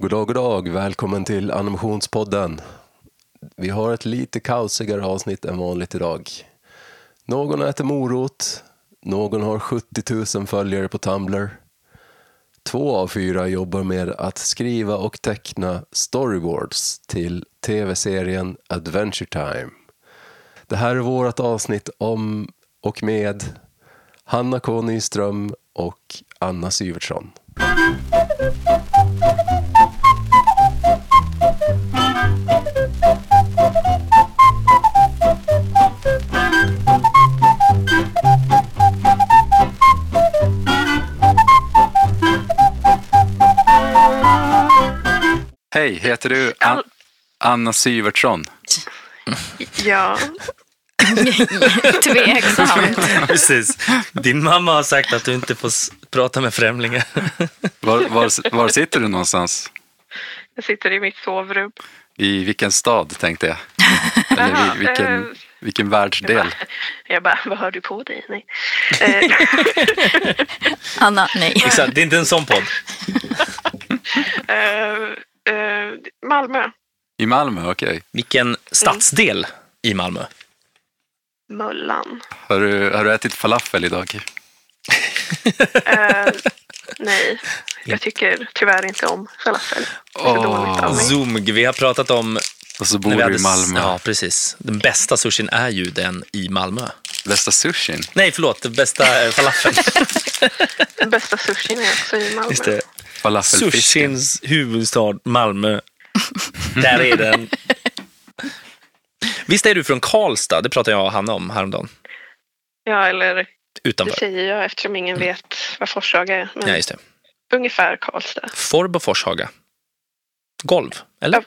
God dag, god dag. Välkommen till Animationspodden. Vi har ett lite kaosigare avsnitt än vanligt idag. Någon äter morot, någon har 70 000 följare på Tumblr. Två av fyra jobbar med att skriva och teckna storyboards till tv-serien Adventure Time. Det här är vårt avsnitt om och med Hanna K Nyström och Anna Syvertsson. Hej, heter du An- Anna Syvertsson? Ja, Tveksamt. Precis. Din mamma har sagt att du inte får prata med främlingar. Var, var, var sitter du någonstans? jag sitter i mitt sovrum. I vilken stad tänkte jag? Eller vilken, eh, vilken världsdel? Jag bara, vad har du på dig? Nej. Eh, Anna, nej. Exakt, det är inte en sån podd. eh, Malmö, I Malmö, okej. Vilken stadsdel i Malmö? Möllan. Har, du, har du ätit falafel idag? Eh, nej, jag tycker tyvärr inte om falafel. Mig. Zoom, vi har pratat om... Och så bor när vi du i Malmö. Ja, precis. Den bästa sushin är ju den i Malmö. Bästa sushin? Nej, förlåt. Den bästa eh, falafeln. Den bästa sushin är också i Malmö. Just det. Sushins huvudstad Malmö. Där är den. Visst är du från Karlstad? Det pratade jag och Hanna om häromdagen. Ja, eller det Utanför. säger jag eftersom ingen vet vad Forshaga är. Men Ja, just det. ungefär Karlstad. Forb och Forshaga. Golv, eller?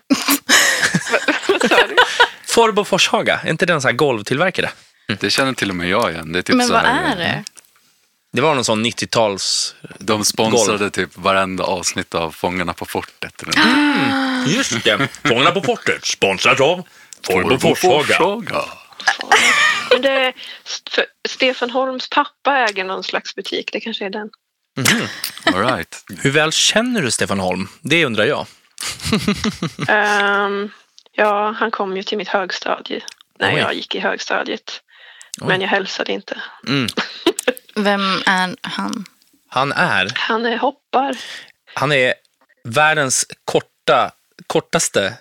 Vad sa du? Forb och Forshaga, är inte den så här golvtillverkare? Det känner till och med jag igen. Det är typ Men så vad här, är det? Det var någon sån 90-tals... De sponsrade Golv. typ varenda avsnitt av Fångarna på fortet. Eller något. Just det. Fångarna på fortet, sponsrat av Forb och Forshaga. Forshaga. Men det är, för Stefan Holms pappa äger någon slags butik. Det kanske är den. All right. Hur väl känner du Stefan Holm? Det undrar jag. Ehm, ja, han kom ju till mitt högstadie när Oj. jag gick i högstadiet. Oj. Men jag hälsade inte. Mm. Vem är han? Han är, Han är hoppar. han är världens korta, kortaste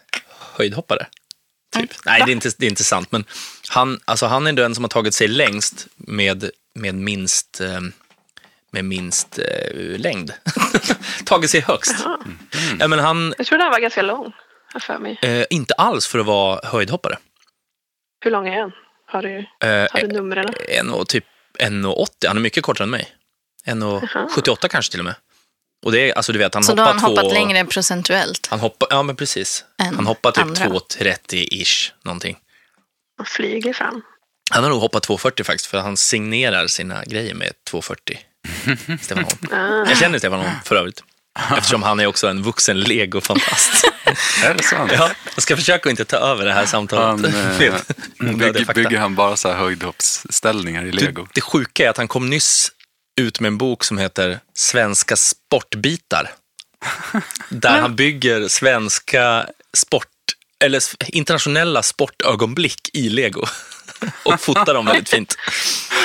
höjdhoppare. Typ. Nej, det är, inte, det är inte sant. Men han, alltså, han är den som har tagit sig längst med, med minst, eh, med minst eh, längd. tagit sig högst. Ja, men han, Jag trodde han var ganska lång. För mig. eh, inte alls för att vara höjdhoppare. Hur lång är han? Har du, Eh, har du numren? en och typ 1,80. Han är mycket kortare än mig. 1,78 kanske till och med. Och det är, alltså du vet, han Så då har han hoppat två... längre procentuellt? Han hoppar, ja men precis. Än Han hoppar typ andra. 2,30-ish någonting. Han flyger fram. Han har nog hoppat 2,40 faktiskt, för han signerar sina grejer med 2,40. Stefan Holm. Ah, Jag känner Stefan Holm för övrigt. Eftersom han är också en vuxen legofantast. Är det sant? Ja, jag ska försöka att inte ta över det här samtalet. Han, eh, bygger, bygger han bara så här höjdhoppsställningar i lego? Det, det sjuka är att han kom nyss ut med en bok som heter Svenska sportbitar. Där han bygger svenska sport, eller internationella sportögonblick i lego. Och fotar dem väldigt fint.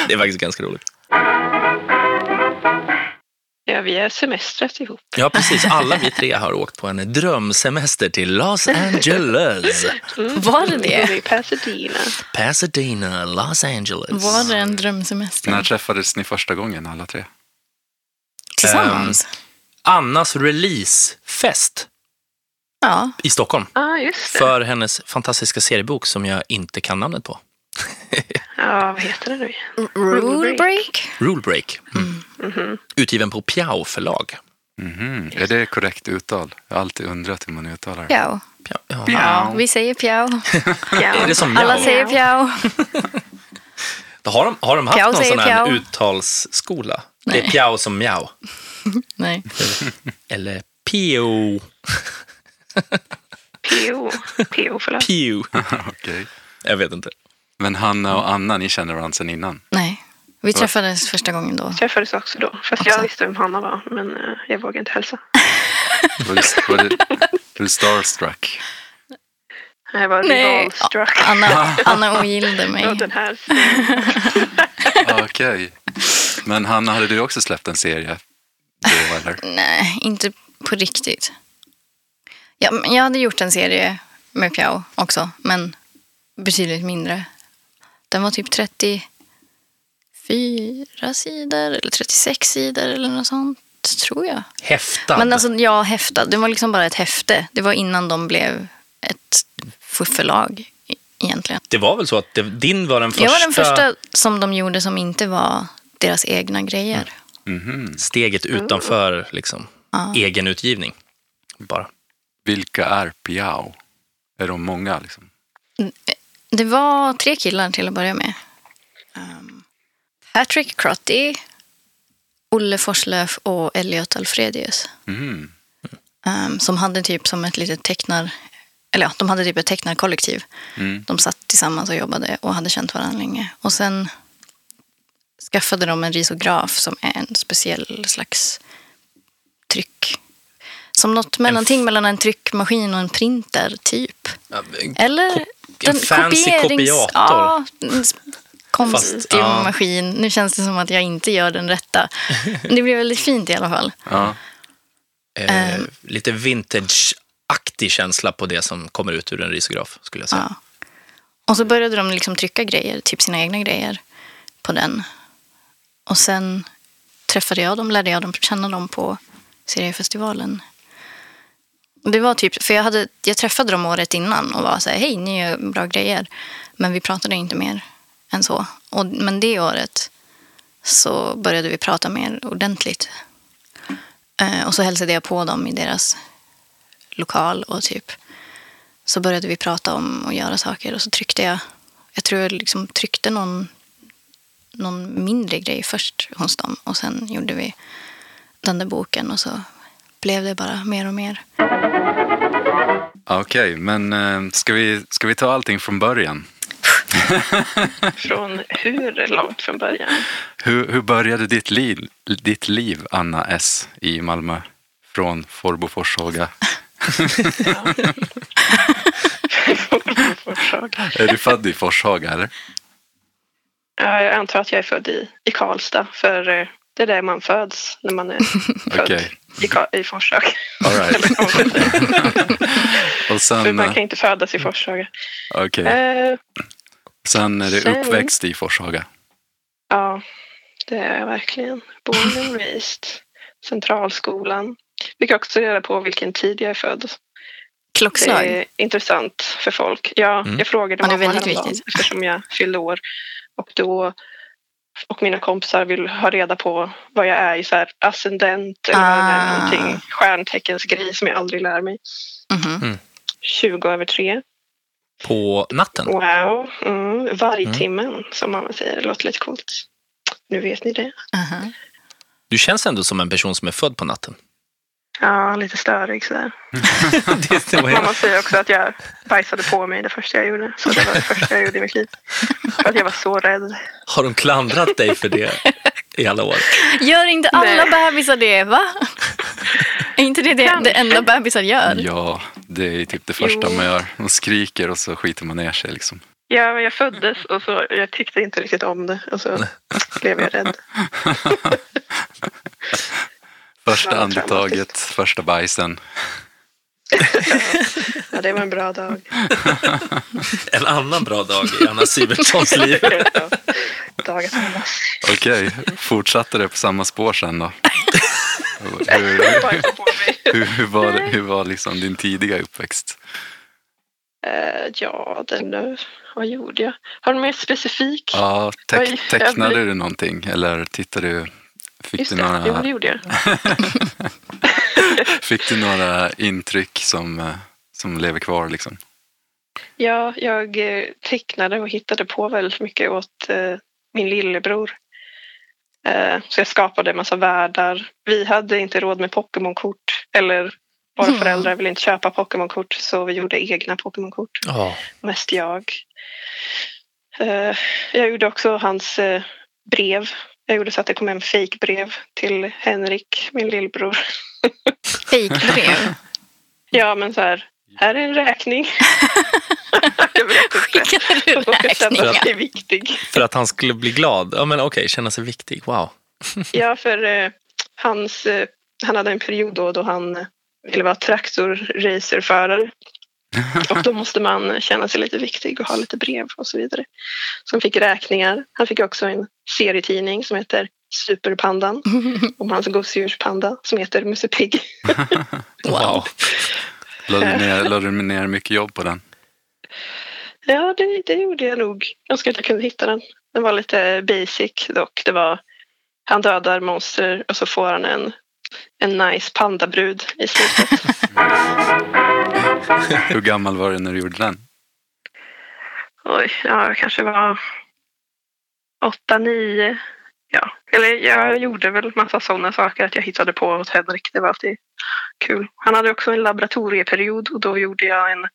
Det är faktiskt ganska roligt. Ja, vi är semestrat ihop. Ja, precis. Alla vi tre har åkt på en drömsemester till Los Angeles. Var det det? Pasadena. Pasadena, Los Angeles. Var det en drömsemester? När träffades ni första gången alla tre? Tillsammans? Annas releasefest ja. i Stockholm. Ja, ah, just det. För hennes fantastiska seriebok som jag inte kan namnet på. Ja, vad heter det nu igen? Rule break? Rule Break. Mhm. Utgiven på Piao förlag. Mhm. Är det korrekt uttal? Jag har alltid undrat hur man uttalar det. Pjau. Piao. Ja. Ja, vi säger pjau. Ja. Är det som Alla säger pjau. Då har, de, har de haft Piao någon sån här Piao. uttalsskola? Det är Nej. Piao som Miao. Nej. Eller Pio. PO. PO, förlåt. Pio. Okej. Jag vet inte. Men Hanna och Anna, ni känner varandra sedan innan? Nej. Vi träffades första gången då. Träffades också då. Fast Också. jag visste vem Hanna var, men eh, jag vågade inte hälsa. Var du, var starstruck? Jag var Nej, rivalstruck. Anna, Anna ogillade mig. den här. Ah, Okej. Men Hanna, hade du också släppt en serie? Då, eller? Nej, inte på riktigt. Ja, men jag hade gjort en serie med Piao också, men betydligt mindre. Den var typ 34 sidor eller 36 sidor eller något sånt, tror jag. Häftad. Men alltså, ja, häftad. Det var liksom bara ett häfte. Det var innan de blev ett förlag e- egentligen. Det var väl så att det, din var den första, Jag var den första som de gjorde som inte var deras egna grejer. Mhm. steget utanför liksom, Ja. egen utgivning. Bara. Vilka är Piao? Är de många? Liksom? Det var tre killar till att börja med. Um, Patrick Crotty, Olle Forslöf och Elliot Alfredius. Mhm. Um, som hade typ som ett litet tecknar... Eller ja, de hade typ ett tecknarkollektiv. Mm. De satt tillsammans och jobbade och hade känt varandra länge. Och sen skaffade de en risograf som är en speciell slags tryck. Som något mellanting mellan en tryckmaskin och en printer, typ. Eller Ko- en fancy kopiator. Ja, konstig Fast, ja. maskin. Nu känns det som att jag inte gör den rätta. Men det blev väldigt fint i alla fall. Ja. Eh, Ehm. lite vintage-aktig känsla på det som kommer ut ur en risograf, skulle jag säga. Ja. Och så började de liksom trycka grejer, typ sina egna grejer, på den. Och sen träffade jag dem, lärde jag dem känna dem på seriefestivalen. Det var typ, för jag, hade, jag träffade dem året innan och var så här, hej, ni gör bra grejer. Men vi pratade inte mer än så. Och, men det året så började vi prata mer ordentligt. Eh, och så hälsade jag på dem i deras lokal och typ så började vi prata om att göra saker och så tryckte jag, jag tror jag liksom tryckte någon, någon mindre grej först hos dem och sen gjorde vi den där boken och så blev det bara mer och mer. Okej, men eh, ska, vi, ska vi ta allting från början? Från hur långt från början? Hur, hur började ditt liv, ditt liv, Anna S, i Malmö? Från Forbo Forshaga. Forshaga. Är du född i Forshaga, eller? Ja, jag antar att jag är född i, i Karlstad, för eh, det är där man föds när man är född i, i Forshaga. all right. Man. Och För sen, man eh, kan inte födas i Forshaga. okej. Eh, sen är du sen- uppväxt i Forshaga. ja, det är jag verkligen. Born and raised. Centralskolan. Fick också reda på vilken tid jag är född. Det Klockslag. är intressant för folk. Ja, Mm. jag frågade Ja, det är mamma väldigt häromdagen viktigt. eftersom jag fyllde år. Och då och mina kompisar vill ha reda på vad jag är i så här ascendent eller Ah. någonting stjärnteckensgrej som jag aldrig lär mig. Mhm. 20 över tre. På natten. Wow. Mm. Vargtimmen som mamma säger. Det låter lite coolt. Nu vet ni det. Aha. Du känns ändå som en person som är född på natten. Ja, lite störig sådär. Mamma säger också att jag bajsade på mig det första jag gjorde. Så det var det första jag gjorde i mitt liv. För att jag var så rädd. Har de klandrat dig för det i alla år? Gör inte alla Nej. bebisar det, va? Är inte det det, det enda bebisar gör? Ja, det är typ det första Jo. man gör. Man skriker och så skiter man ner sig liksom. Ja, jag föddes och så jag tyckte inte riktigt om det. Och så blev jag rädd. Första andetaget, första bajsen. Ja, det var en bra dag. En annan bra dag i Anna Sivertssons liv. Dagen. Okej, fortsatte det på samma spår sen då? Hur, hur, hur var, hur var liksom din tidiga uppväxt? Eh, ja, den... Vad gjorde jag? Har du mer specifik? Ja, teck, tecknade du någonting eller tittade du? Fick Just du, det, jo, det några, gjorde jag. fick du några intryck som, eh, som lever kvar liksom? Ja, jag eh, tecknade och hittade på väldigt mycket åt eh, min lillebror. Eh, så jag skapade en massa världar. Vi hade inte råd med Pokémon-kort. Eller våra Mm. föräldrar ville inte köpa Pokémon-kort så vi gjorde egna Pokémon-kort. Ja. Mest jag. Eh, jag gjorde också hans eh, brev. Jag gjorde så att det kom en fake brev till Henrik, min lillebror. Fejkbrev. Ja, men så här, här är en räkning. jag vet inte. Skickade du räkningar? att jag är viktig. För att han skulle bli glad. Ja, men okej, känna sig viktig. Wow. Ja, för eh, hans, eh, han hade en period då, då han ville vara traktorracerförare. Och då måste man känna sig lite viktig och ha lite brev och så vidare. Så han fick räkningar. Han fick också en serietidning som heter Superpandan om hans gosedjurspanda som heter Musse Pigg. Wow. La du, ner, la du ner mycket jobb på den? Ja, det, det gjorde jag nog. Jag önskar att jag kunde hitta den. Den var lite basic dock. Det var, han dödar monster och så får han en, en nice pandabrud i slutet. Hur gammal var du när du gjorde den? Oj, ja, jag kanske var åtta, nio. Ja, eller jag gjorde väl massa sådana saker att jag hittade på åt Henrik. Det var alltid kul. Han hade också en laboratorieperiod och då gjorde jag en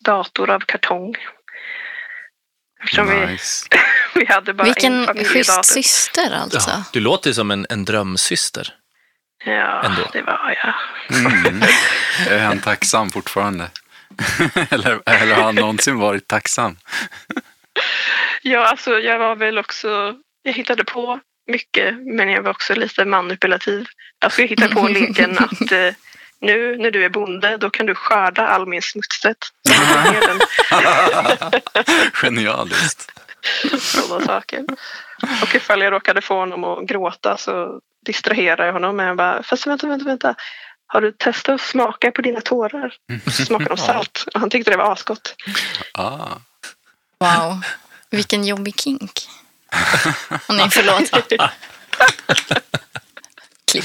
dator av kartong. Eftersom vi, Nice. vi hade bara en Vilken schysst syster alltså. Ja, du låter som en, en drömsyster. Ja, Ändå. det var jag. Mm. Är han tacksam fortfarande? eller, eller har han någonsin varit tacksam? Ja, alltså jag var väl också... Jag hittade på mycket, men jag var också lite manipulativ. Alltså jag hittade på leken att eh, nu när du är bonde, då kan du skörda all min smutset. Genialiskt. Sådana saker. Och ifall jag råkade få honom att gråta så distraherade jag honom med att bara, fast vänta, vänta, vänta. Har du testat att smaka på dina tårar? Så smakade de salt. Och han tyckte det var asgott. Ah. Wow. Vilken jobbig kink. Och nej, förlåt. Klipp.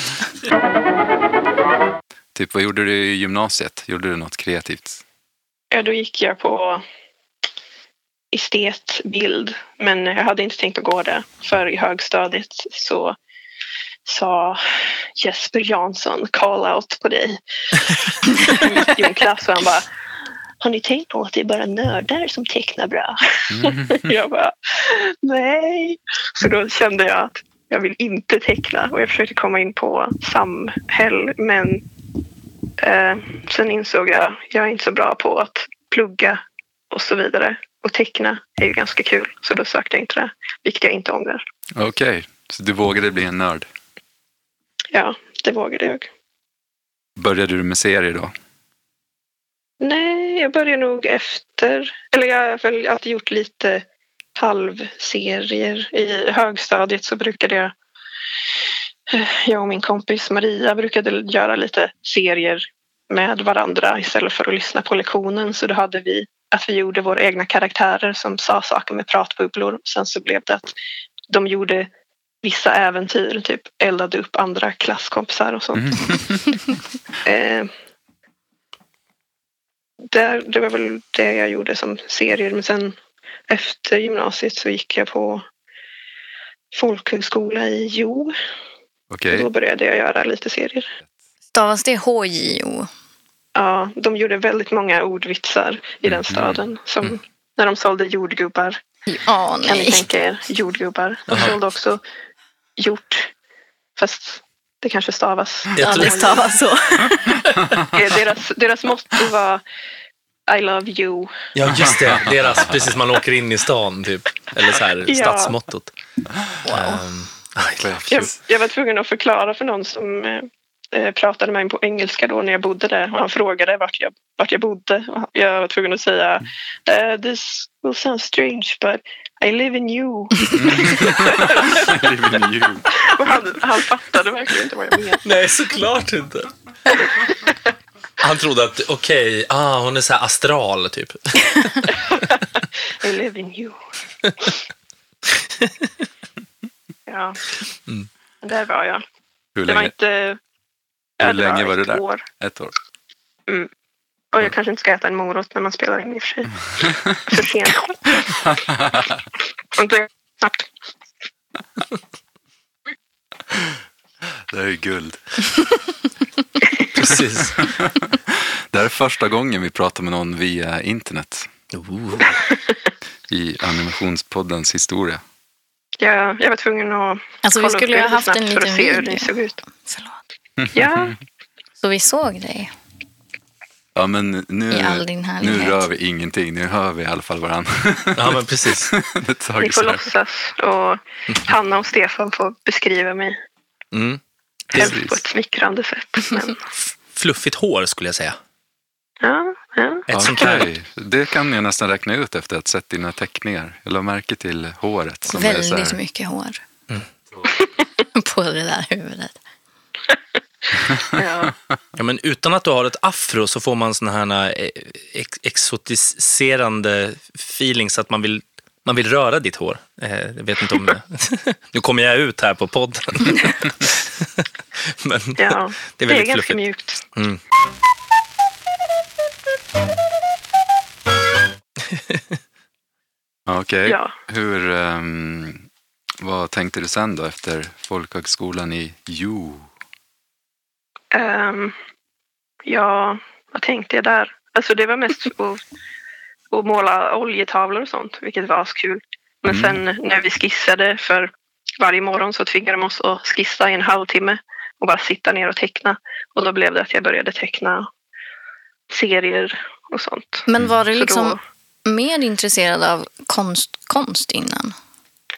Typ, vad gjorde du i gymnasiet? Gjorde du något kreativt? Ja, då gick jag på estetbild, men jag hade inte tänkt att gå det. För i högstadiet så sa Jesper Jansson call out på dig i en klass och han bara har ni tänkt på att det är bara nördar som tecknar bra? jag bara nej. Så då kände jag att jag vill inte teckna och jag försökte komma in på samhäll men Eh, sen insåg jag jag är inte så bra på att plugga och så vidare. Och teckna är ju ganska kul, så då sökte jag inte det. Vilket jag inte ångrar. Okej, så du vågade bli en nörd. Ja, det vågade jag. Började du med serier då? Nej, jag började nog efter. Eller jag har väl alltid gjort lite halvserier. I högstadiet så brukade jag jag och min kompis Maria brukade göra lite serier med varandra istället för att lyssna på lektionen. Så då hade vi att vi gjorde våra egna karaktärer som sa saker med pratbubblor. Sen så blev det att de gjorde vissa äventyr, typ eldade upp andra klasskompisar och sånt. eh, där, det var väl det jag gjorde som serier. Men sen efter gymnasiet så gick jag på folkhögskola i Jo. Okej, Då började jag göra lite serier. Stavas det H-J-O? Ja, de gjorde väldigt många ordvitsar i den staden. Som när de sålde jordgubbar. Ja, Kan ni nej. tänka er jordgubbar? De sålde också hjort. Fast det kanske stavas. Ja, det stavas så. Deras, deras motto var I love you. Ja, just det. Deras, precis man åker in i stan, typ. Eller så här, Ja. stadsmottot. Wow. Aj, Jag, jag var tvungen att förklara för någon som eh, eh, pratade med mig på engelska då när jag bodde där. Och han frågade vart jag, vart jag bodde. Jag var tvungen att säga eh, This will sound strange but I live in you. Even you. Och han, han fattade verkligen inte vad jag menade. Nej, såklart inte. Han trodde att, okej, ah, hon är så här astral, typ. I live in you. ja, Mm. där var jag. Hur Det var länge? inte... Hur länge var du ett där? År. Ett år? Och jag kanske inte ska äta en morot när man spelar in i och för sig. För sent. Inte snabbt. Det är ju guld. Precis. Det här är första gången vi pratar med någon via internet Ooh. i animationspoddens historia. Jag, jag var tvungen att Alltså, vi kolla upp skulle det ha haft en för att liten se hur video. det såg ut. Förlåt. Ja, Så vi såg dig. Ja, men nu, I all din nu rör vi ingenting. Nu hör vi i alla fall varandra. Ja, men precis. Ni får låtsas och Hanna och Stefan får beskriva mig. Mm. Helst Precis. på ett smickrande sätt. Men, Fluffigt hår skulle jag säga. ja, ja. Ett här. det kan jag nästan räkna ut efter att ha sett dina teckningar. Jag la märke till håret. Som är så Väldigt här, mycket hår. på det där huvudet. ja. Ja, men utan att du har ett afro så får man sån här eh, ex exotiserande feeling så att man vill, man vill röra ditt hår. Eh, jag vet inte om nu kommer jag ut här på podden. men ja. det är Det är väldigt ganska mjukt. Mm. Okej, Ja. hur... ehm, vad tänkte du sen då efter folkhögskolan i Jo? Ehm, ja, vad tänkte jag där? Alltså det var mest att, att måla oljetavlor och sånt, vilket var askul. Men Mm. sen när vi skissade för varje morgon så tvingade de oss att skissa i en halvtimme och bara sitta ner och teckna. Och då blev det att jag började teckna serier och sånt. Men var du liksom då, mer intresserad av konst, konst innan?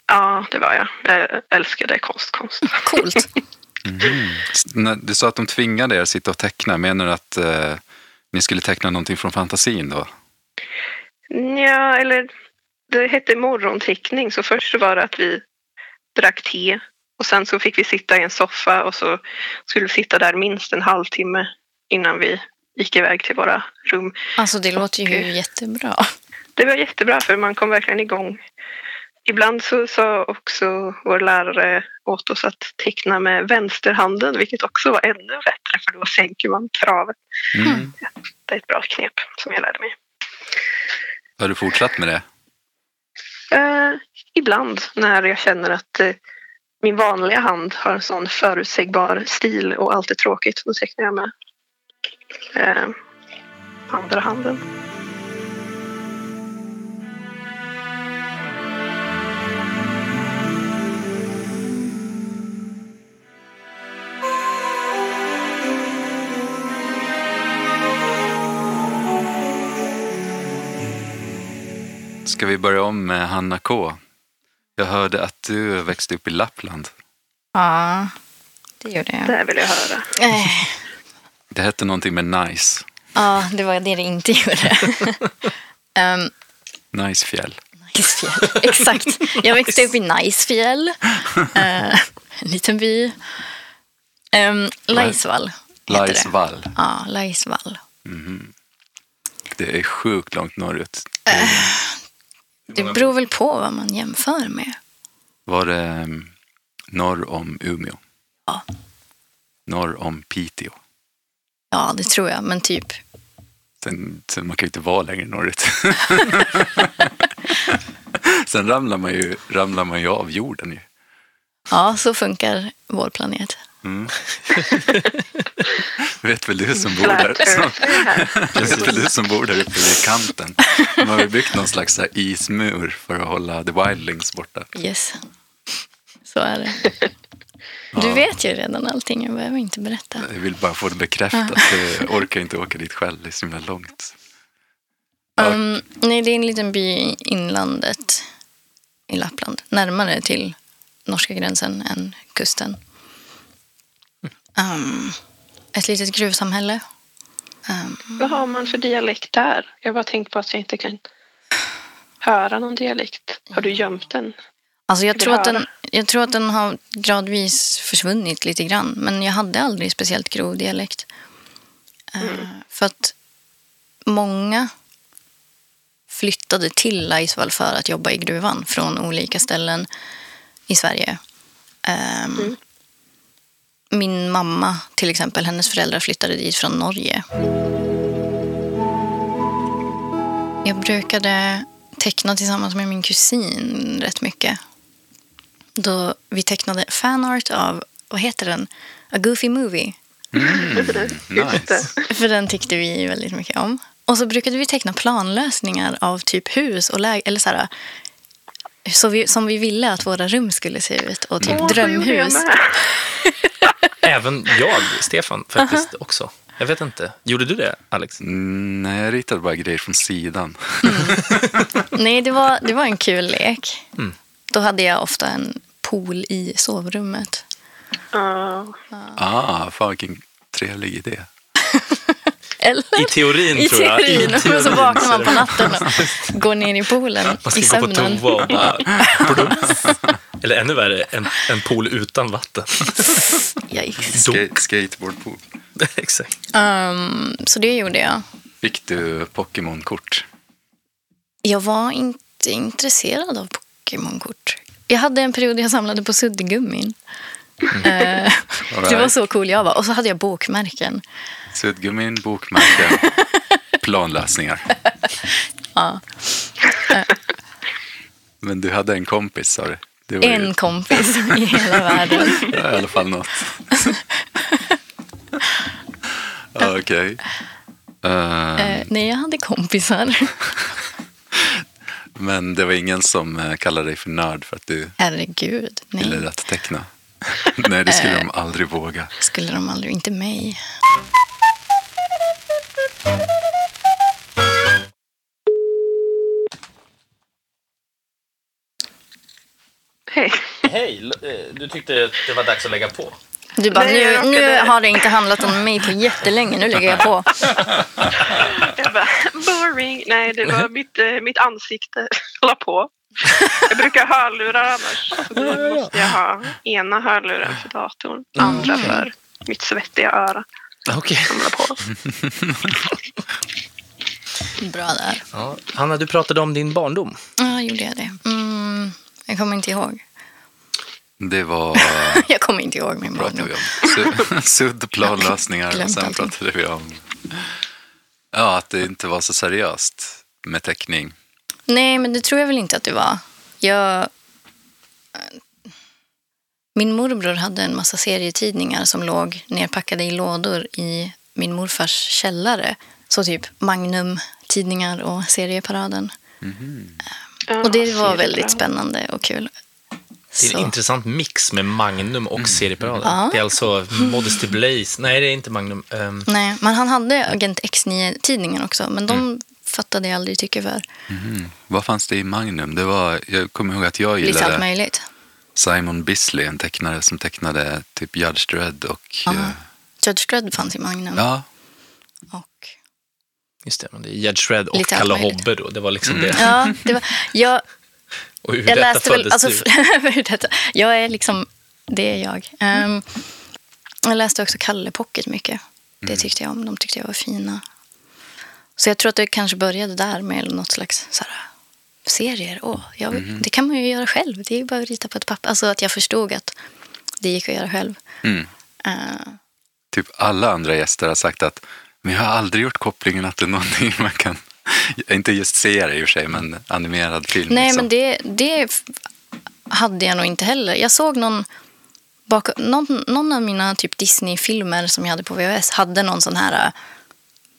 ja, det var jag. Jag älskade konst, konst. Coolt. När Du sa att de tvingade er att sitta och teckna. Menar du att eh, ni skulle teckna någonting från fantasin då? Ja, eller det hette morgonteckning. Så först var det att vi drack te och sen så fick vi sitta i en soffa och så skulle vi sitta där minst en halvtimme innan vi gick iväg till våra rum. Alltså det låter ju Och- jättebra. Det var jättebra för man kom verkligen igång. Ibland så sa också vår lärare åt oss att teckna med vänsterhanden, vilket också var ännu bättre för då sänker man kravet. Mm. Det är ett bra knep som jag lärde mig. Har du fortsatt med det? Eh, ibland när jag känner att eh, min vanliga hand har en sån förutsägbar stil och allt är tråkigt, då tecknar jag med eh, andra handen. Ska vi börja om med Hanna K? Jag hörde att du växte upp i Lappland. Ja, det gjorde jag. Det vill jag höra. Eh, Det hette någonting med nice. Ja, det var det det inte gjorde. um, Nice fjäll. Nicefjäll, exakt. Jag växte upp i Nicefjäll, eh, en liten by. Um, Laisvall heter det. Laisvall. Ja, Laisvall. Det är sjukt långt norrut. Det beror väl på vad man jämför med. Var det mm, norr om Umeå? Ja. Norr om Piteå? Ja, det tror jag, men typ. Sen, sen man kan ju inte vara längre norrut. sen ramlar man, ju, ramlar man ju av jorden ju. Ja, så funkar vår planet. Vet väl du som bor där? Vet väl du som bor där uppe vid kanten? De har byggt någon slags ismur för att hålla the wildlings borta. Yes. Så är det. Du vet ju redan allting, jag behöver inte berätta. Jag vill bara få det bekräftat. Jag orkar inte åka dit själv, det är så himla långt. Um, nej, det är en liten by i inlandet i Lappland. Närmare till norska gränsen än kusten. Um, ett litet gruvsamhälle. Um, Vad har man för dialekt där? Jag bara tänkt på att jag inte kan höra någon dialekt. Har du gömt den? alltså jag, tror att den, jag tror att den har gradvis försvunnit lite grann. Men jag hade aldrig speciellt grov dialekt. Uh, för att många flyttade till Laisvall för att jobba i gruvan från olika ställen i Sverige. Ehm, Min mamma, till exempel, hennes föräldrar flyttade dit från Norge. Jag brukade teckna tillsammans med min kusin rätt mycket. Då vi tecknade fanart av, vad heter den? A Goofy Movie. Det. Nice. För den tyckte vi väldigt mycket om. Och så brukade vi teckna planlösningar av typ hus och läge, eller så här, så vi, som vi ville att våra rum skulle se ut. Och typ jag drömhus. Även jag, Stefan, faktiskt också. Jag vet inte. Gjorde du det, Alex? Mm, nej, jag ritade bara grejer från sidan. Nej, det var, det var en kul lek. Mm. Då hade jag ofta en pool i sovrummet. Ja. Ah, fan vilken trevlig idé. Eller? I teorin, I tror jag. teorin. Men så vaknar man på natten och går ner i poolen Man i ska gå på sömnen. toa och bara... Eller ännu värre, en, en pool utan vatten. Skate, skateboardpool. Exakt. Um, så det gjorde jag. Fick du Pokémon-kort? Jag var inte intresserad av Pokémon-kort. Jag hade en period jag samlade på suddgummin. Mm. Eh, det var så cool jag var. Och så hade jag bokmärken. Suddgummin, bokmärken, planlösningar. Ja. Men du hade en kompis, sa du? Var ju- En kompis i hela världen. Är i alla fall något. Ja, Okej. Eh, Eh, nej, jag hade kompisar. men det var ingen som eh, kallade dig för nörd för att du Herregud, nej. gillade att teckna? Nej, det skulle de aldrig våga. Skulle de aldrig, inte mig. Hej. Hej, du tyckte att det var dags att lägga på. Du bara, nu, nu har det inte handlat om mig på jättelänge, nu lägger jag på. Jag bara, boring. Nej, det var mitt, eh, mitt ansikte la på. Jag brukar ha hörlurar annars. Så då måste jag ha ena hörluren för datorn, andra för mitt svettiga öra Okej. på. Bra där. Ja. Hanna, du pratade om din barndom. Ja, gjorde jag det? Mm, jag kommer inte ihåg. Det var, Jag kommer inte ihåg min barndom. vi om. Su- Sudd, planlösningar och sen allting. pratade vi om ja, att det inte var så seriöst med teckning. Nej, men det tror jag väl inte att det var. Jag... Min morbror hade en massa serietidningar som låg nerpackade i lådor i min morfars källare. Så typ Magnum-tidningar och Serieparaden. Och det var väldigt spännande och kul. Det är en Så. intressant mix med Magnum och serieparaden. Ja. Det är alltså Modesty Blaze. Nej, det är inte Magnum. Ehm, Nej, men han hade Agent X9-tidningen också, men de fattade jag aldrig tycke för. Vad fanns det i Magnum? Det var, jag kommer ihåg att jag Lite allt gillade möjligt. Simon Bisley, en tecknare som tecknade typ Judge Dredd och... Eh, Judge Dredd fanns i Magnum. ja, Och, just det, men det är Jed Shred och Lite Kalle. Hobbe då. Det var liksom det. ja, det var, jag, Och hur jag detta läste väl... Alltså, hur detta, jag är liksom... Det är jag. Ehm, jag läste också Kalle Pocket mycket. Det tyckte jag om. De tyckte jag var fina. Så jag tror att det kanske började där med något slags så här, serier. Åh, jag, Det kan man ju göra själv. Det är ju bara att rita på ett papper. Alltså att jag förstod att det gick att göra själv. mm. Eh, typ alla andra gäster har sagt att men jag har aldrig gjort kopplingen att det är någonting man kan... Inte just serie i och för sig, men animerad film. Nej, liksom. men det, det hade jag nog inte heller. Jag såg någon, bak, någon, någon av mina typ Disney-filmer som jag hade på VHS hade någon sån här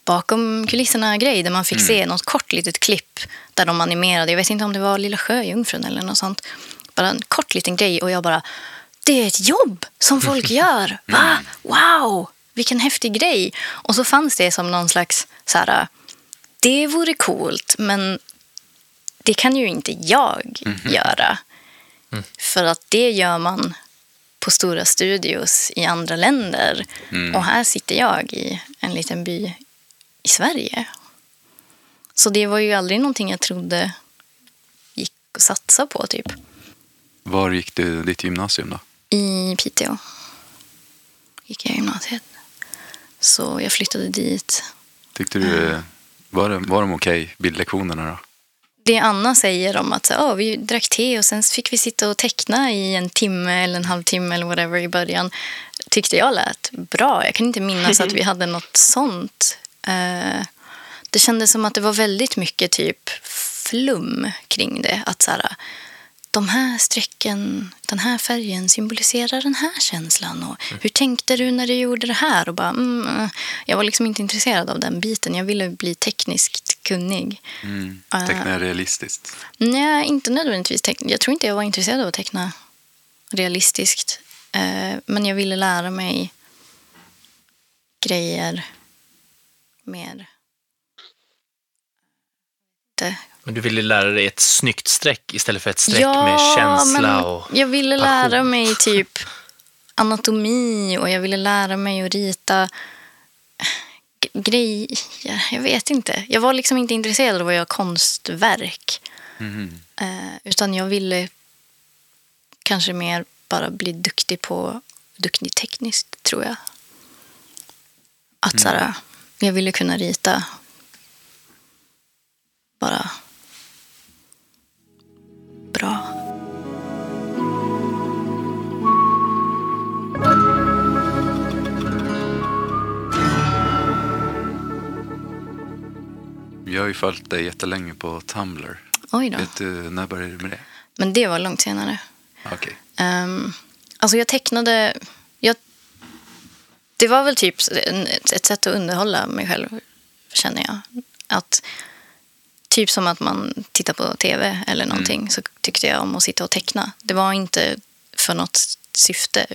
bakom kulisserna-grej där man fick se något kort litet klipp där de animerade. Jag vet inte om det var Lilla Sjöjungfrun eller något sånt. Bara en kort liten grej och jag bara, det är ett jobb som folk gör. Va? Wow! Vilken häftig grej. Och så fanns det som någon slags så här, det vore coolt, men det kan ju inte jag göra. För att det gör man på stora studios i andra länder. Och här sitter jag i en liten by i Sverige. Så det var ju aldrig någonting jag trodde gick att satsa på, typ. Var gick du ditt gymnasium då? I Piteå gick jag gymnasiet. Så jag flyttade dit. Tyckte du... Var, det, var de okej, bildlektionerna då? Det Anna säger om att "Åh, vi drack te och sen fick vi sitta och teckna i en timme eller en halvtimme eller whatever i början tyckte jag lät bra. Jag kan inte minnas att vi hade något sånt. Eh, det kändes som att det var väldigt mycket typ flum kring det. Att så här, de här strecken, den här färgen symboliserar den här känslan. Och hur tänkte du när du gjorde det här? Och bara, mm, jag var liksom inte intresserad av den biten. Jag ville bli tekniskt kunnig. Mm. Eh. Teckna realistiskt. Nej, inte nödvändigtvis. Jag tror inte jag var intresserad av att teckna realistiskt. Eh, men jag ville lära mig grejer mer. Det. Men du ville lära dig ett snyggt streck istället för ett streck med känsla och... jag ville passion. lära mig typ anatomi och jag ville lära mig att rita grejer. Jag vet inte. Jag var liksom inte intresserad av att göra konstverk. Eh, utan jag ville kanske mer bara bli duktig på duktig tekniskt, tror jag. Att så här, jag ville kunna rita bara bra. Jag har ju följt dig jättelänge på Tumblr. Oj då. Vet du, när började du med det? Men det var långt senare. Okej. Um, alltså jag tecknade... Det var väl typ ett, sätt att underhålla mig själv, känner jag. Att, typ som att man tittar på tv eller någonting så tyckte jag om att sitta och teckna. Det var inte för något syfte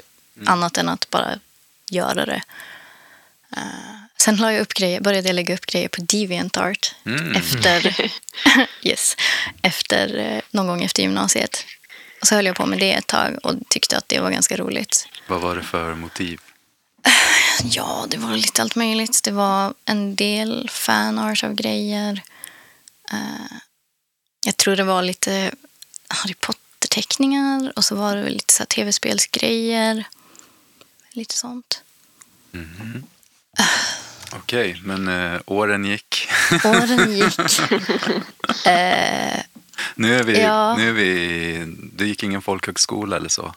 annat än att bara göra det. Eh, sen la jag upp grejer, började jag lägga upp grejer på DeviantArt Mm. efter, yes, efter, eh, någon gång efter gymnasiet. Och så höll jag på med det ett tag och tyckte att det var ganska roligt. Vad var det för motiv? Ja, det var lite allt möjligt. Det var en del fanart av grejer. Eh, jag tror det var lite Harry Potter-teckningar och så var det lite så tv-spelsgrejer. Lite sånt. Okej, men eh, åren gick. Åren gick. Eh, nu är vi, Ja. nu är vi... Du gick ingen folkhögskola eller så?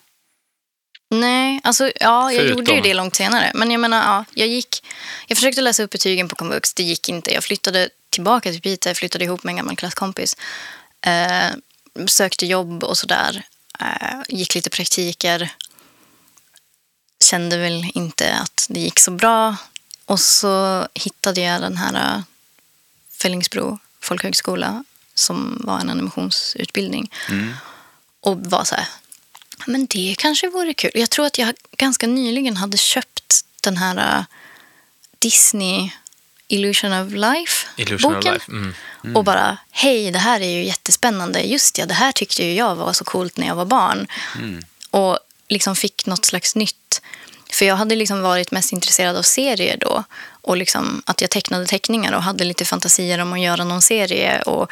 Nej, alltså ja, jag Förutom- gjorde ju det långt senare. Men jag menar, ja, jag gick... Jag försökte läsa upp betygen på komvux. Det gick inte. Jag flyttade tillbaka till Piteå. Jag flyttade ihop med en gammal klasskompis. Eh, sökte jobb och sådär. Eh, gick lite praktiker. Kände väl inte att det gick så bra. Och så hittade jag den här uh, Fellingsbro folkhögskola som var en animationsutbildning. Mm. Och var så här, men det kanske vore kul. Jag tror att jag ganska nyligen hade köpt den här uh, Disney Illusion of Life Illusion of boken. life. Mm. Och bara, hej, det här är ju jättespännande. Just ja, det här tyckte ju jag var så coolt när jag var barn. Mm. Och liksom fick något slags nytt. För jag hade liksom varit mest intresserad av serier då. Och liksom att jag tecknade teckningar och hade lite fantasier om att göra någon serie. Och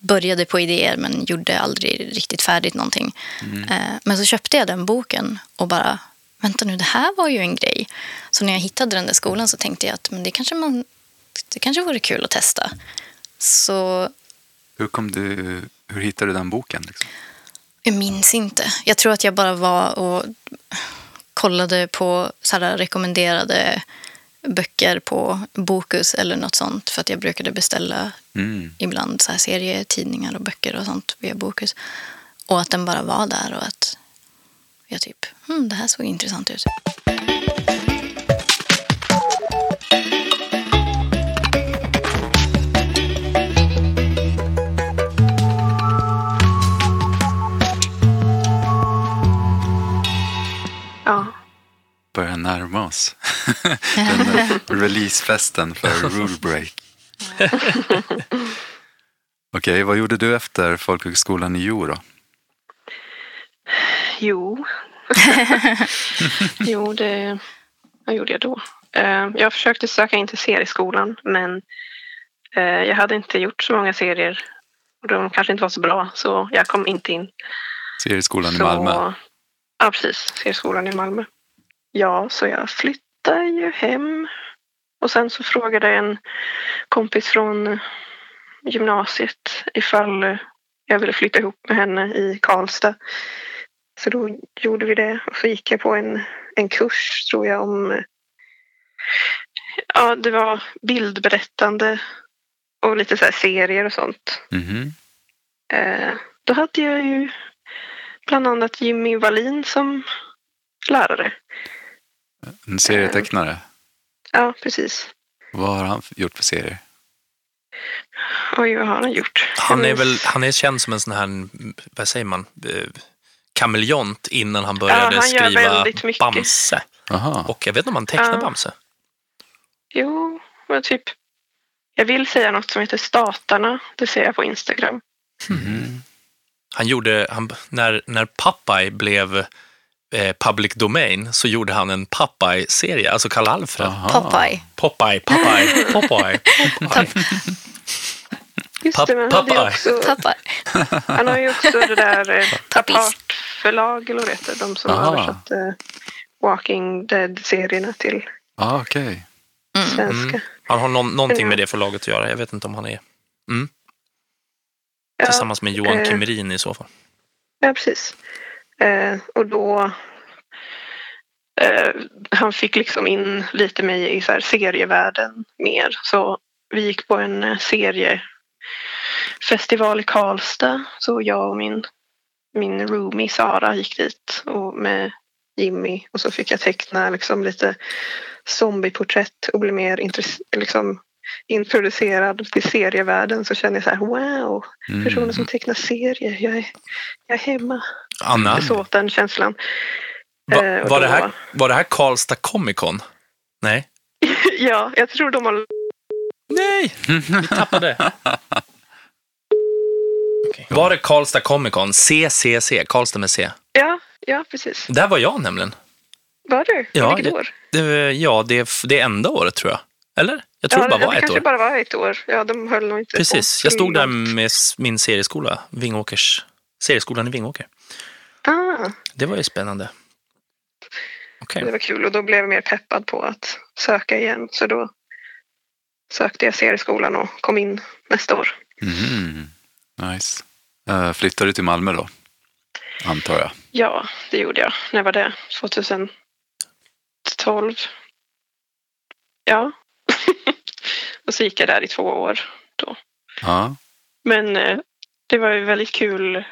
började på idéer men gjorde aldrig riktigt färdigt någonting. Eh, Men så köpte jag den boken och bara, vänta nu, det här var ju en grej. Så när jag hittade den där skolan så tänkte jag att men det kanske man det kanske vore kul att testa. Så Hur, kom du, hur hittade du den boken? Liksom? jag minns inte. Jag tror att jag bara var och kollade på så rekommenderade böcker på Bokus eller något sånt. För att jag brukade beställa Mm. ibland så här serietidningar och böcker och sånt via Bokus. Och att den bara var där och att jag typ, hmm, det här såg intressant ut. Börjar närma oss. den där releasefesten för Rule Break. Okej, vad gjorde du efter folkhögskolan i Jo då? Jo. jo, det vad gjorde jag då? Eh, Jag försökte söka in till serieskolan men eh, jag hade inte gjort så många serier. Och de kanske inte var så bra så jag kom inte in. Serieskolan i så, Malmö. Ja, precis. Serieskolan i Malmö. Ja, så jag flyttade ju hem. Och sen så frågade en kompis från gymnasiet ifall jag ville flytta ihop med henne i Karlstad. Så då gjorde vi det och så gick jag på en, en kurs tror jag om Ja, det var bildberättande och lite så serier och sånt. Mhm. Eh, då hade jag ju bland annat Jimmy Wallin som lärare. En serietecknare. Ja, precis. Vad har han gjort för serier? Oj, vad har han gjort? Han är väl han är känd som en sån här, vad säger man, eh, kameleont innan han började Ja, han skriva väldigt mycket. Bamse. Aha. Och jag vet inte om han tecknar Ja. Bamse. Jo, men typ. Jag vill säga något som heter Statarna. Det ser jag på Instagram. Mm. Han gjorde, han, när, när Popeye blev eh, public domain så gjorde han en Popeye-serie, alltså Karl Alfred. Aha. Popeye. Popeye, Popeye, Popeye. Popeye. Just Pap- det, men han, hade också, han har ju också det där eh, Tappis. Apart förlag, eller vad det heter. De som Aha. översatte Walking Dead-serierna till Ah, Okej. svenska. Mm. Han har någon, någonting med det förlaget att göra. Jag vet inte om han är Ja, tillsammans med Johan eh, Kimmerin i så fall. Ja, precis. Eh, och då... Eh, han fick liksom in lite mig i så här serievärlden mer. Så vi gick på en eh, seriefestival i Karlstad. Så jag och min, min roomie Sara gick dit och med Jimmy. Och så fick jag teckna liksom lite zombieporträtt och bli mer intresserad. liksom, introducerad till serievärlden. Så kände jag så här, wow, Mm. personer som tecknar serier. Jag är, jag är hemma. Anna, Jag såg den känslan. va, eh, var, det här, var det här Karlstad Comic Con? Nej. Ja, jag tror de har... Nej, vi tappade. Okej. Var det Karlstad Comic Con? CCC, Karlstad med C. Ja, ja precis. Där var jag nämligen. Var du? Ja, Vilket det- år? Det, ja, det det enda året tror jag. Eller? Jag tror ja, det bara var det ett kanske år. bara var ett år. Ja, de höll nog inte Precis, på jag stod där med min serieskola, Vingåkers, serieskolan i Vingåker. Ah, Det var ju spännande. Okej. det var kul och då blev jag mer peppad på att söka igen. Så då sökte jag serieskolan och kom in nästa år. Mhm. Nice. Uh, flyttade du till Malmö då? Antar jag. Ja, det gjorde jag. När var det? 2012? Ja. Och så gick jag där i två år. Ja. Men eh, det var ju väldigt kul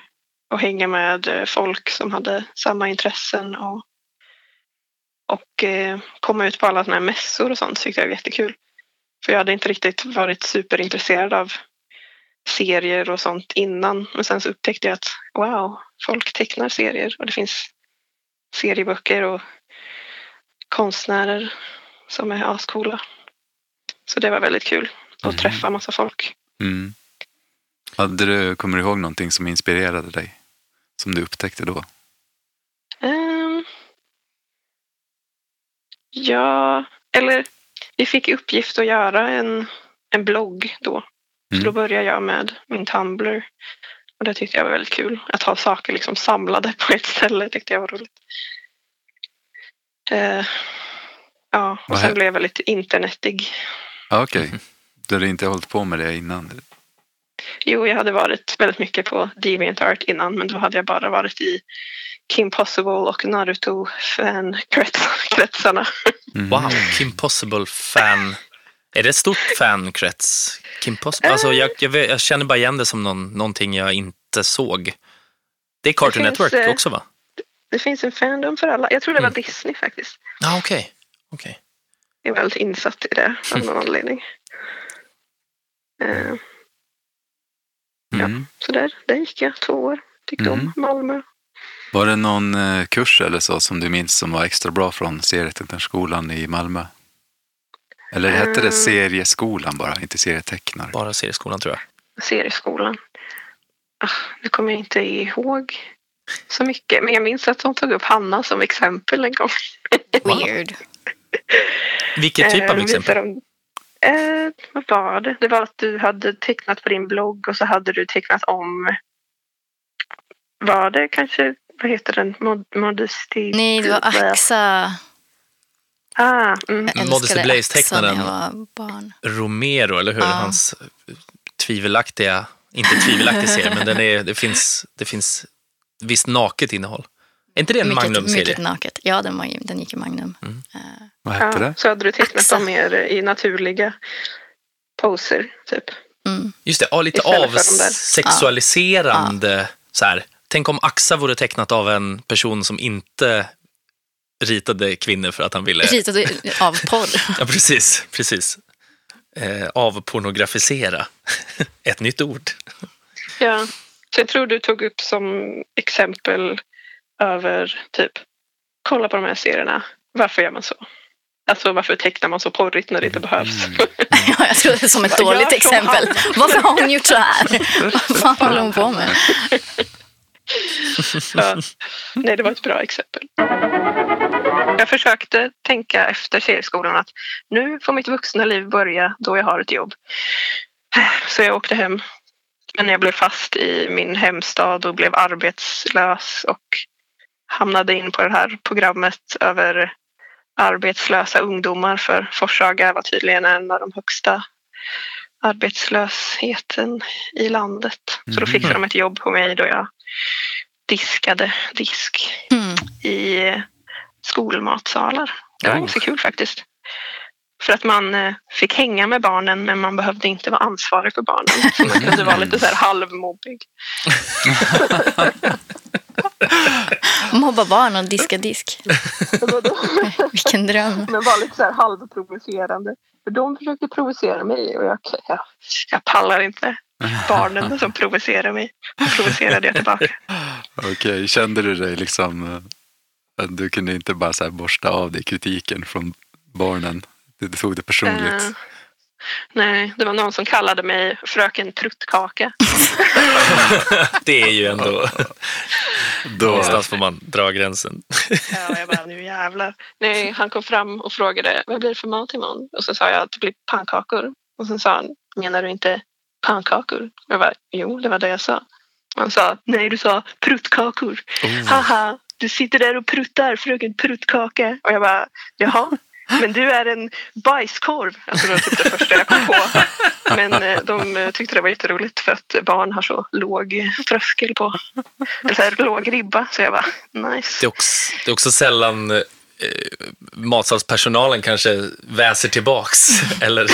att hänga med eh, folk som hade samma intressen och, och eh, komma ut på alla såna här mässor och sånt tyckte jag var jättekul. För jag hade inte riktigt varit superintresserad av serier och sånt innan. Men sen så upptäckte jag att wow, folk tecknar serier och det finns serieböcker och konstnärer som är ascoola. Så det var väldigt kul att Mhm. träffa massa folk. Mm. Hade du, kommer du ihåg någonting som inspirerade dig? Som du upptäckte då? Ehm, ja, eller vi fick uppgift att göra en, en blogg då. Så Mm. då började jag med min Tumblr. Och det tyckte jag var väldigt kul. Att ha saker liksom samlade på ett ställe tyckte jag var roligt. Eh, ja, och Vad sen blev jag väldigt internetig. Ah, Okej. Du hade inte hållit på med det innan? Jo, jag hade varit väldigt mycket på DeviantArt innan men då hade jag bara varit i Kim Possible och Naruto-fankretsarna. Mhm. Wow, Kim Possible-fan. Är det ett stort fankrets? Kim Possible? Alltså, jag, jag, vet, jag känner bara igen det som någon, någonting jag inte såg. Det är Cartoon Det finns, Network eh, också va? Det finns en fandom för alla. Jag tror det var Mm. Disney faktiskt. Ja, ah, okej. okej. Jag är väldigt insatt i det av någon anledning. Eh, Mm. så där, där gick jag två år. Tyckte Mm. om Malmö. Var det någon eh, kurs eller så som du minns som var extra bra från serietecknarskolan i Malmö? Eller hette det Mm. serieskolan bara, inte serietecknare? Bara serieskolan tror jag. Serieskolan. Ah, det kommer jag inte ihåg så mycket. Men jag minns att de tog upp Hanna som exempel en gång. Weird. Vilket typ Eh, av de exempel? Eh, vad var det? Det var att du hade tecknat på din blogg och så hade du tecknat om... Var det kanske, vad heter den? Mod Modesty? Nej, det var Axa. Ah, mm. Modesty Blaze-tecknaren. Romero, eller hur? Ja. Hans eh, tvivelaktiga, inte tvivelaktig serie, men den är, det, finns, det finns visst naket innehåll. Är inte det en Mycket, Magnum-serie? mycket naket. Ja, den, var, ju- den gick i Magnum. Eh, Vad hette ja, det? så hade du tecknat dem mer i naturliga poser, typ. Mm. Just det, ja, lite avsexualiserande så här, tänk om Axa vore tecknat av en person som inte ritade kvinnor för att han ville... Ritade av porr. Ja, precis. precis. Eh, avpornografisera. Ett nytt ord. Ja, så jag tror du tog upp som exempel över typ kolla på de här serierna. Varför gör man så? Alltså varför tecknar man så porrigt när det inte behövs? Ja, jag tror det är som ett dåligt exempel. han. Varför har hon gjort så här? Vad fan håller hon på med? Ja. Nej, det var ett bra exempel. Jag försökte tänka efter serieskolan att nu får mitt vuxna liv börja då jag har ett jobb. Så jag åkte hem. Men jag blev fast i min hemstad och blev arbetslös och hamnade in på det här programmet över arbetslösa ungdomar för Forshaga var tydligen en av de högsta arbetslösheten i landet. Så då fixade de ett jobb på mig då jag diskade disk Mm. i skolmatsalar. Det var Oh. ganska kul faktiskt. För att man eh, fick hänga med barnen men man behövde inte vara ansvarig för barnen. Så man kunde vara lite så här halvmobbig. Mobba barn och diska disk. Vilken dröm. Men var lite så här halvprovocerande. För de försökte provocera mig och jag, jag, jag pallar inte barnen som provocerar mig. Då provocerade jag tillbaka. Okej, kände du dig liksom eh, att du kunde inte bara så här borsta av dig kritiken från barnen? Du tog det personligt. Eh, nej, det var någon som kallade mig fröken Truttkaka. Det är ju ändå... Då, Någonstans får man dra gränsen. Ja, jag bara, nu jävlar. Nej, han kom fram och frågade vad blir det för mat imorgon? Och så sa jag att det blir pannkakor. Och sen sa han, menar du inte pannkakor? Jag bara, jo, det var det jag sa. Han sa, nej, du sa pruttkakor. Haha, du sitter där och pruttar, fröken pruttkaka. Och jag bara, jaha. Men du är en bajskorv. Alltså det var typ det första jag kom på. Men eh, de eh, tyckte det var jätteroligt för att barn har så låg tröskel på, eller så här, låg ribba. Så jag bara, nice. Det är också, det är också sällan eh, matsalspersonalen kanske väser tillbaks. Eller,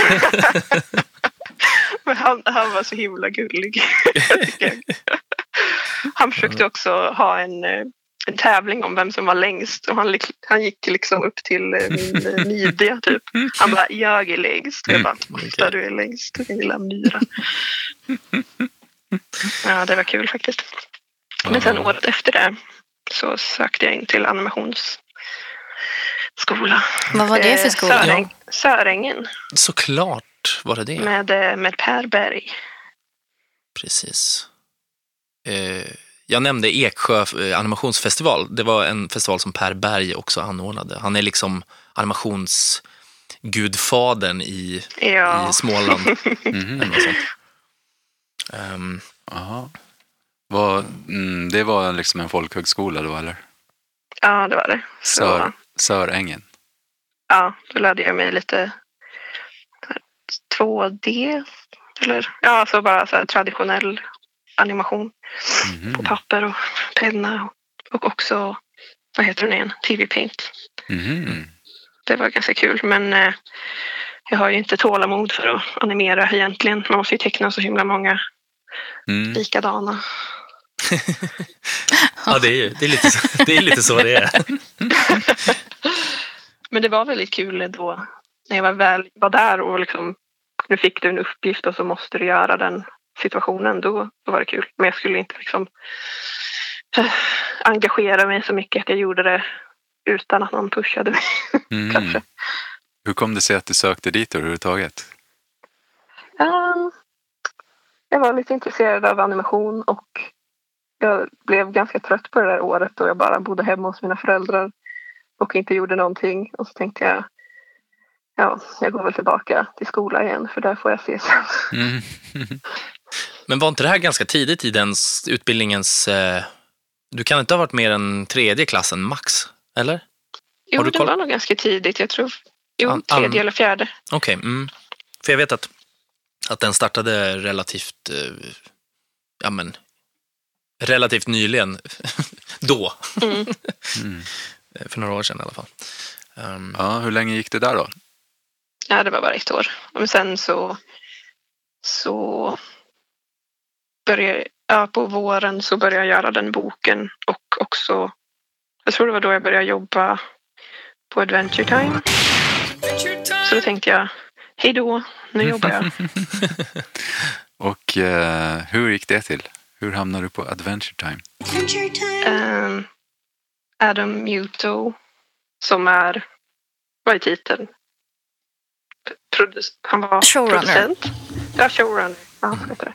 Men han, han var så himla gullig. han försökte också ha en, eh, en tävling om vem som var längst. Och han, han gick liksom upp till eh, min eh, midja typ. Han bara, jag är längst. Och jag bara, ofta du är längst, din lilla myra. Ja, det var kul faktiskt. Men sen året efter det så sökte jag in till animationsskola. Vad var det för Eh, skola? Söräng, Sörängen såklart var det det. med, med Per Berg. Precis. Eh, jag nämnde Eksjö eh, animationsfestival. Det var en festival som Per Berg också anordnade. Han är liksom animationsgudfadern i, Ja. i Småland. Mhm. eller något sånt. Ehm, Jaha. Vad, mm, det var liksom en folkhögskola då eller? Ja, det var det. Så, Sör, Sörängen. ja, då lärde jag mig lite 2D. Eller ja, alltså bara så här traditionell animation på Mhm. papper och penna. Och också, vad heter den igen? TV Paint. Mhm. Det var ganska kul, men eh, jag har ju inte tålamod för att animera egentligen. Man måste ju teckna så himla många Mm. likadana. ja, det är, ju- det, är lite, så- det är lite så det är. Men det var väldigt kul då när jag var väl var där och liksom nu fick du en uppgift och så måste du göra den situationen. Då, då var det kul. Men jag skulle inte liksom eh, engagera mig så mycket att jag gjorde det utan att någon pushade mig. Mm. Kanske. Hur kom det sig att du sökte dit överhuvudtaget? Um, jag var lite intresserad av animation och jag blev ganska trött på det där året då jag bara bodde hemma hos mina föräldrar och inte gjorde någonting. Och så tänkte jag, ja, jag går väl tillbaka till skolan igen för där får jag se sen. Mm. Men var inte det här ganska tidigt i den utbildningens... Eh, du kan inte ha varit mer än tredje klassen max, eller? Jo, du det var nog ganska tidigt. Jag tror jo, An- tredje an- eller fjärde. Okej, mm. för jag vet att, att den startade relativt, eh, ja men, relativt nyligen, då, Mm. Mm. För några år sedan i alla fall. Ehm, Ja, hur länge gick det där då? Ja, det var bara ett år. Men sen så, så började ja, på våren så började jag göra den boken och också, jag tror det var då jag började jobba på Adventure Time. Så då tänkte jag, hej då, nu jobbar jag. Och eh, hur gick det till? Hur hamnade du på Adventure Time? Ehm, Adam Muto, som är, vad är titeln? Han var Showrunner. producent. Ja, showrunner. Ja, det.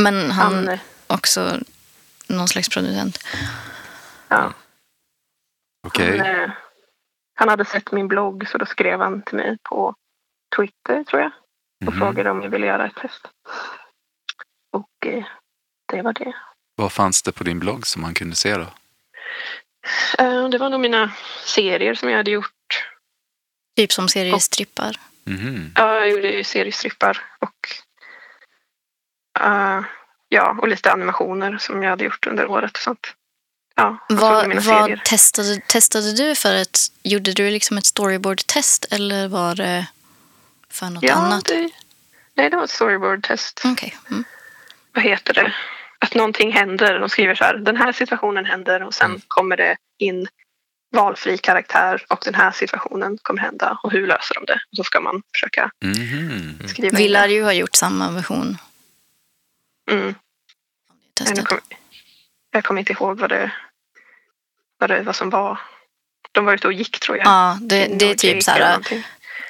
Men han Han, eh, också någon slags producent. ja, Okej. han, eh, han hade sett min blogg så då skrev han till mig på Twitter tror jag och Mhm. frågade om jag ville göra ett test. Och eh, det var det. Vad fanns det på din blogg som man kunde se då? Eh, det var nog mina serier som jag hade gjort. Typ som seriestrippar. Mhm. Ja, jag gjorde ju seriestrippar och eh, ja, och lite animationer som jag hade gjort under året och sånt. Ja, så Vad, vad testade, testade du för ett... Gjorde du liksom ett storyboard-test eller var det för något Ja, annat? det, nej, det var ett storyboard-test. Okej. Mm. Vad heter det? Att någonting händer. De skriver så här, den här situationen händer och sen Mm. kommer det in valfri karaktär och den här situationen kommer hända och hur löser de det? Och så ska man försöka Mhm. skriva in Vi lär det. ju ha gjort samma version Mm. testet. kom, jag kommer inte ihåg vad det, vad det vad som var. De var ute och gick tror jag. Ja, det, det är typ så här...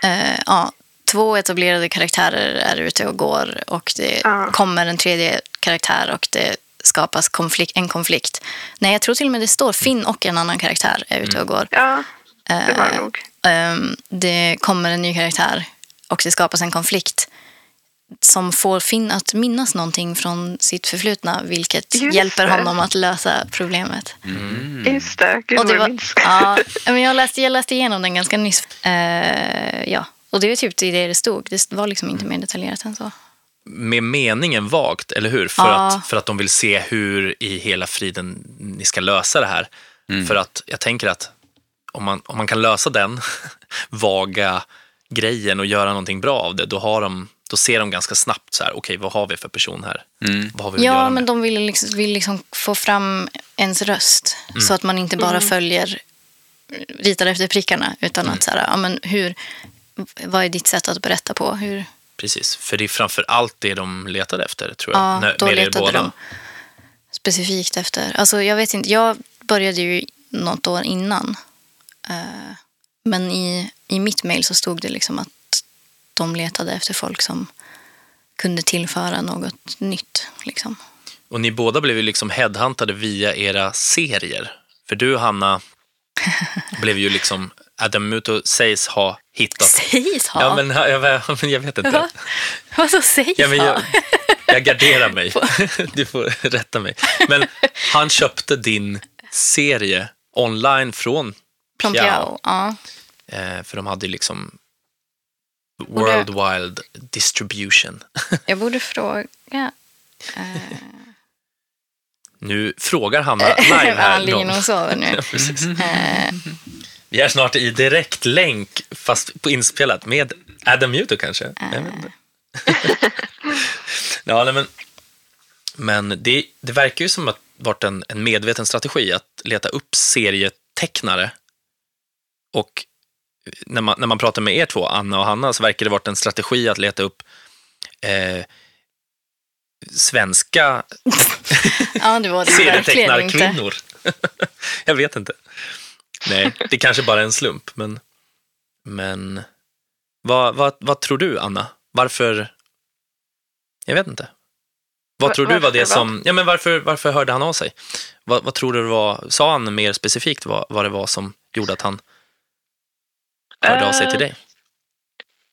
Eh, ja, två etablerade karaktärer är ute och går och det Ja. kommer en tredje karaktär och det skapas konflikt, en konflikt. Nej, jag tror till och med det står Finn och en annan karaktär är ute och går. Ja, det var det Eh, nog. ehm, det kommer en ny karaktär och det skapas en konflikt som får Finn att minnas någonting från sitt förflutna vilket Just hjälper det. honom att lösa problemet. Mm. Just det, gud Och det vad var, jag minns. ja, men jag, läste, jag läste igenom den ganska nyss. Eh, ja. Och det är typ det det stod. Det var liksom inte mer detaljerat än så. Med meningen vagt, eller hur? För, Ja. att, för att de vill se hur i hela friden ni ska lösa det här. Mm. För att jag tänker att om man, om man kan lösa den vaga grejen och göra någonting bra av det, då, har de, då ser de ganska snabbt så här, okej, vad har vi för person här? Mm. Vad har vi att göra Ja, med? men de vill liksom, vill liksom få fram ens röst. Så att man inte bara följer, ritar efter prickarna. Utan att så här, ja, men hur, vad är ditt sätt att berätta på? Hur, Precis, för det är framför allt det de letade efter, tror jag. ja, När- då letade båda. de specifikt efter. Alltså, jag vet inte, jag började ju något år innan. Eh, men i, i mitt mejl så stod det liksom att de letade efter folk som kunde tillföra något nytt. Liksom. Och ni båda blev ju liksom headhuntade via era serier. För du, Hanna, blev ju liksom... Adam Muto sägs ha hittat... Sägs ha? Ja, men jag, jag, jag vet inte. Va? Vadå sägs Ja, men ha? jag, jag garderar mig. Du får rätta mig. Men han köpte din serie online från Från Piao. Piao. Ja. Eh, för de hade ju liksom World Wild Distribution. Jag borde fråga eh, Nu frågar Hanna live här. Han ligger och sover nu. Ja. Eh, Vi är snart i direktlänk, fast på inspelat, med Adam Muto kanske. Inte. ja, nej, men men det, det verkar ju som att det varit en, en medveten strategi att leta upp serietecknare. Och när man, när man pratar med er två, Anna och Hanna, så verkar det varit en strategi att leta upp eh, svenska ja, det var det serietecknarkvinnor. jag vet inte. Nej, det kanske bara är en slump, men, men vad, vad, vad tror du, Anna? Varför? Jag vet inte. Vad Va- tror du var det som, ja men varför, varför hörde han av sig? Vad, vad tror du var, sa han mer specifikt vad, vad det var som gjorde att han hörde av sig till dig?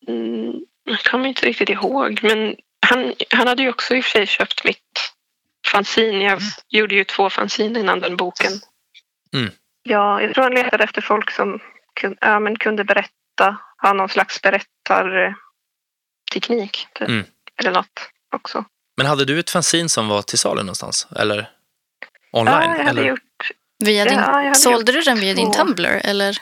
Mm, jag kommer inte riktigt ihåg, men han, han hade ju också i och för sig köpt mitt fanzine. Jag gjorde ju två fanzine innan den boken. Mm. Ja, jag tror han letade efter folk som kun, ja, men kunde berätta, ha någon slags berättarteknik. Typ. Mm. Eller något också. Men hade du ett fanzine som var till salu någonstans? Eller online? Ja, jag hade eller? gjort Via din, Ja, jag hade sålde du gjort den via din två. Tumblr? Eller?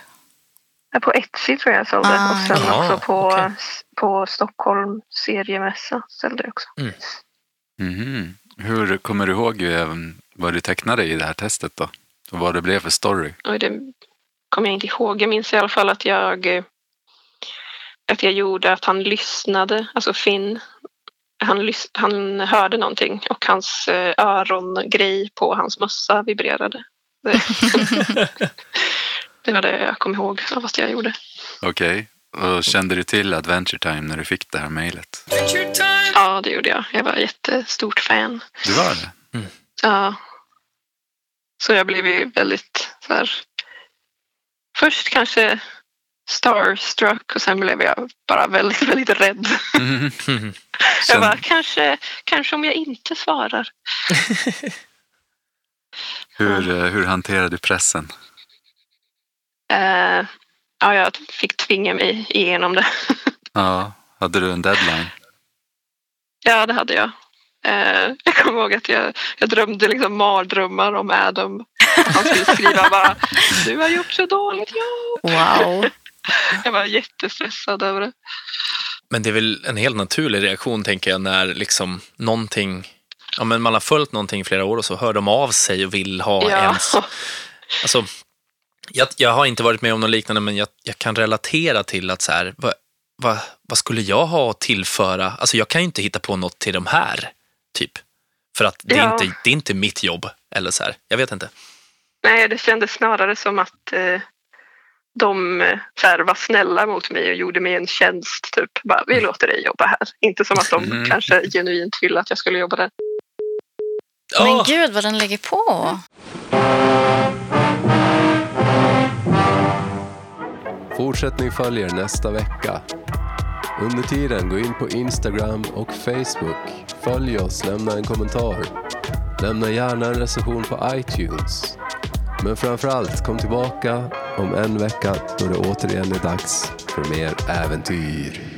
På Etsy tror jag jag sålde. Ah, och sen ja, också på, okej. på Stockholm seriemässa sålde jag också. Mhm. Hur kommer du ihåg eh, vad du tecknade i det här testet då? Och vad det blev för story? Och det kommer jag inte ihåg. Jag minns i alla fall att jag, eh, att jag gjorde att han lyssnade, alltså Finn. Han, lys- han hörde någonting och hans eh, örongrej på hans mössa vibrerade. Det, var det jag kom ihåg av att jag gjorde. Okej. Och kände du till Adventure Time när du fick det här mejlet? Ja, det gjorde jag. Jag var jättestort fan. Du var det? Ja. Så jag blev ju väldigt så här, först kanske starstruck och sen blev jag bara väldigt, väldigt rädd. Mhm. Jag Kände- bara, kanske, kanske om jag inte svarar. hur, eh, hur hanterade du pressen? Eh, ja, jag fick tvinga mig igenom det. Ja, hade du en deadline? ja, det hade jag. Eh, jag kommer ihåg att jag, jag drömde liksom mardrömmar om Adam. Han skulle skriva bara, du har gjort så dåligt jobb. Wow. Jag var jättestressad över det. Men det är väl en helt naturlig reaktion, tänker jag, när liksom någonting, ja men man har följt någonting i flera år och så hör de av sig och vill ha Ja. ens... Alltså, jag, jag har inte varit med om något liknande, men jag, jag kan relatera till att så här, vad, vad, vad skulle jag ha att tillföra? Alltså jag kan ju inte hitta på något till de här, typ. För att det är, Ja. inte, det är inte mitt jobb, eller så här. Jag vet inte. Nej, det kändes snarare som att eh, de eh, så här, var snälla mot mig och gjorde mig en tjänst. Typ. Bara, vi låter dig jobba här. Inte som att de Mm. kanske genuint ville att jag skulle jobba där. Men Åh! gud vad den lägger på. Fortsättning följer nästa vecka. Under tiden, gå in på Instagram och Facebook. Följ oss, lämna en kommentar. Lämna gärna en recension på iTunes. Men framförallt, kom tillbaka om en vecka då det återigen är dags för mer äventyr.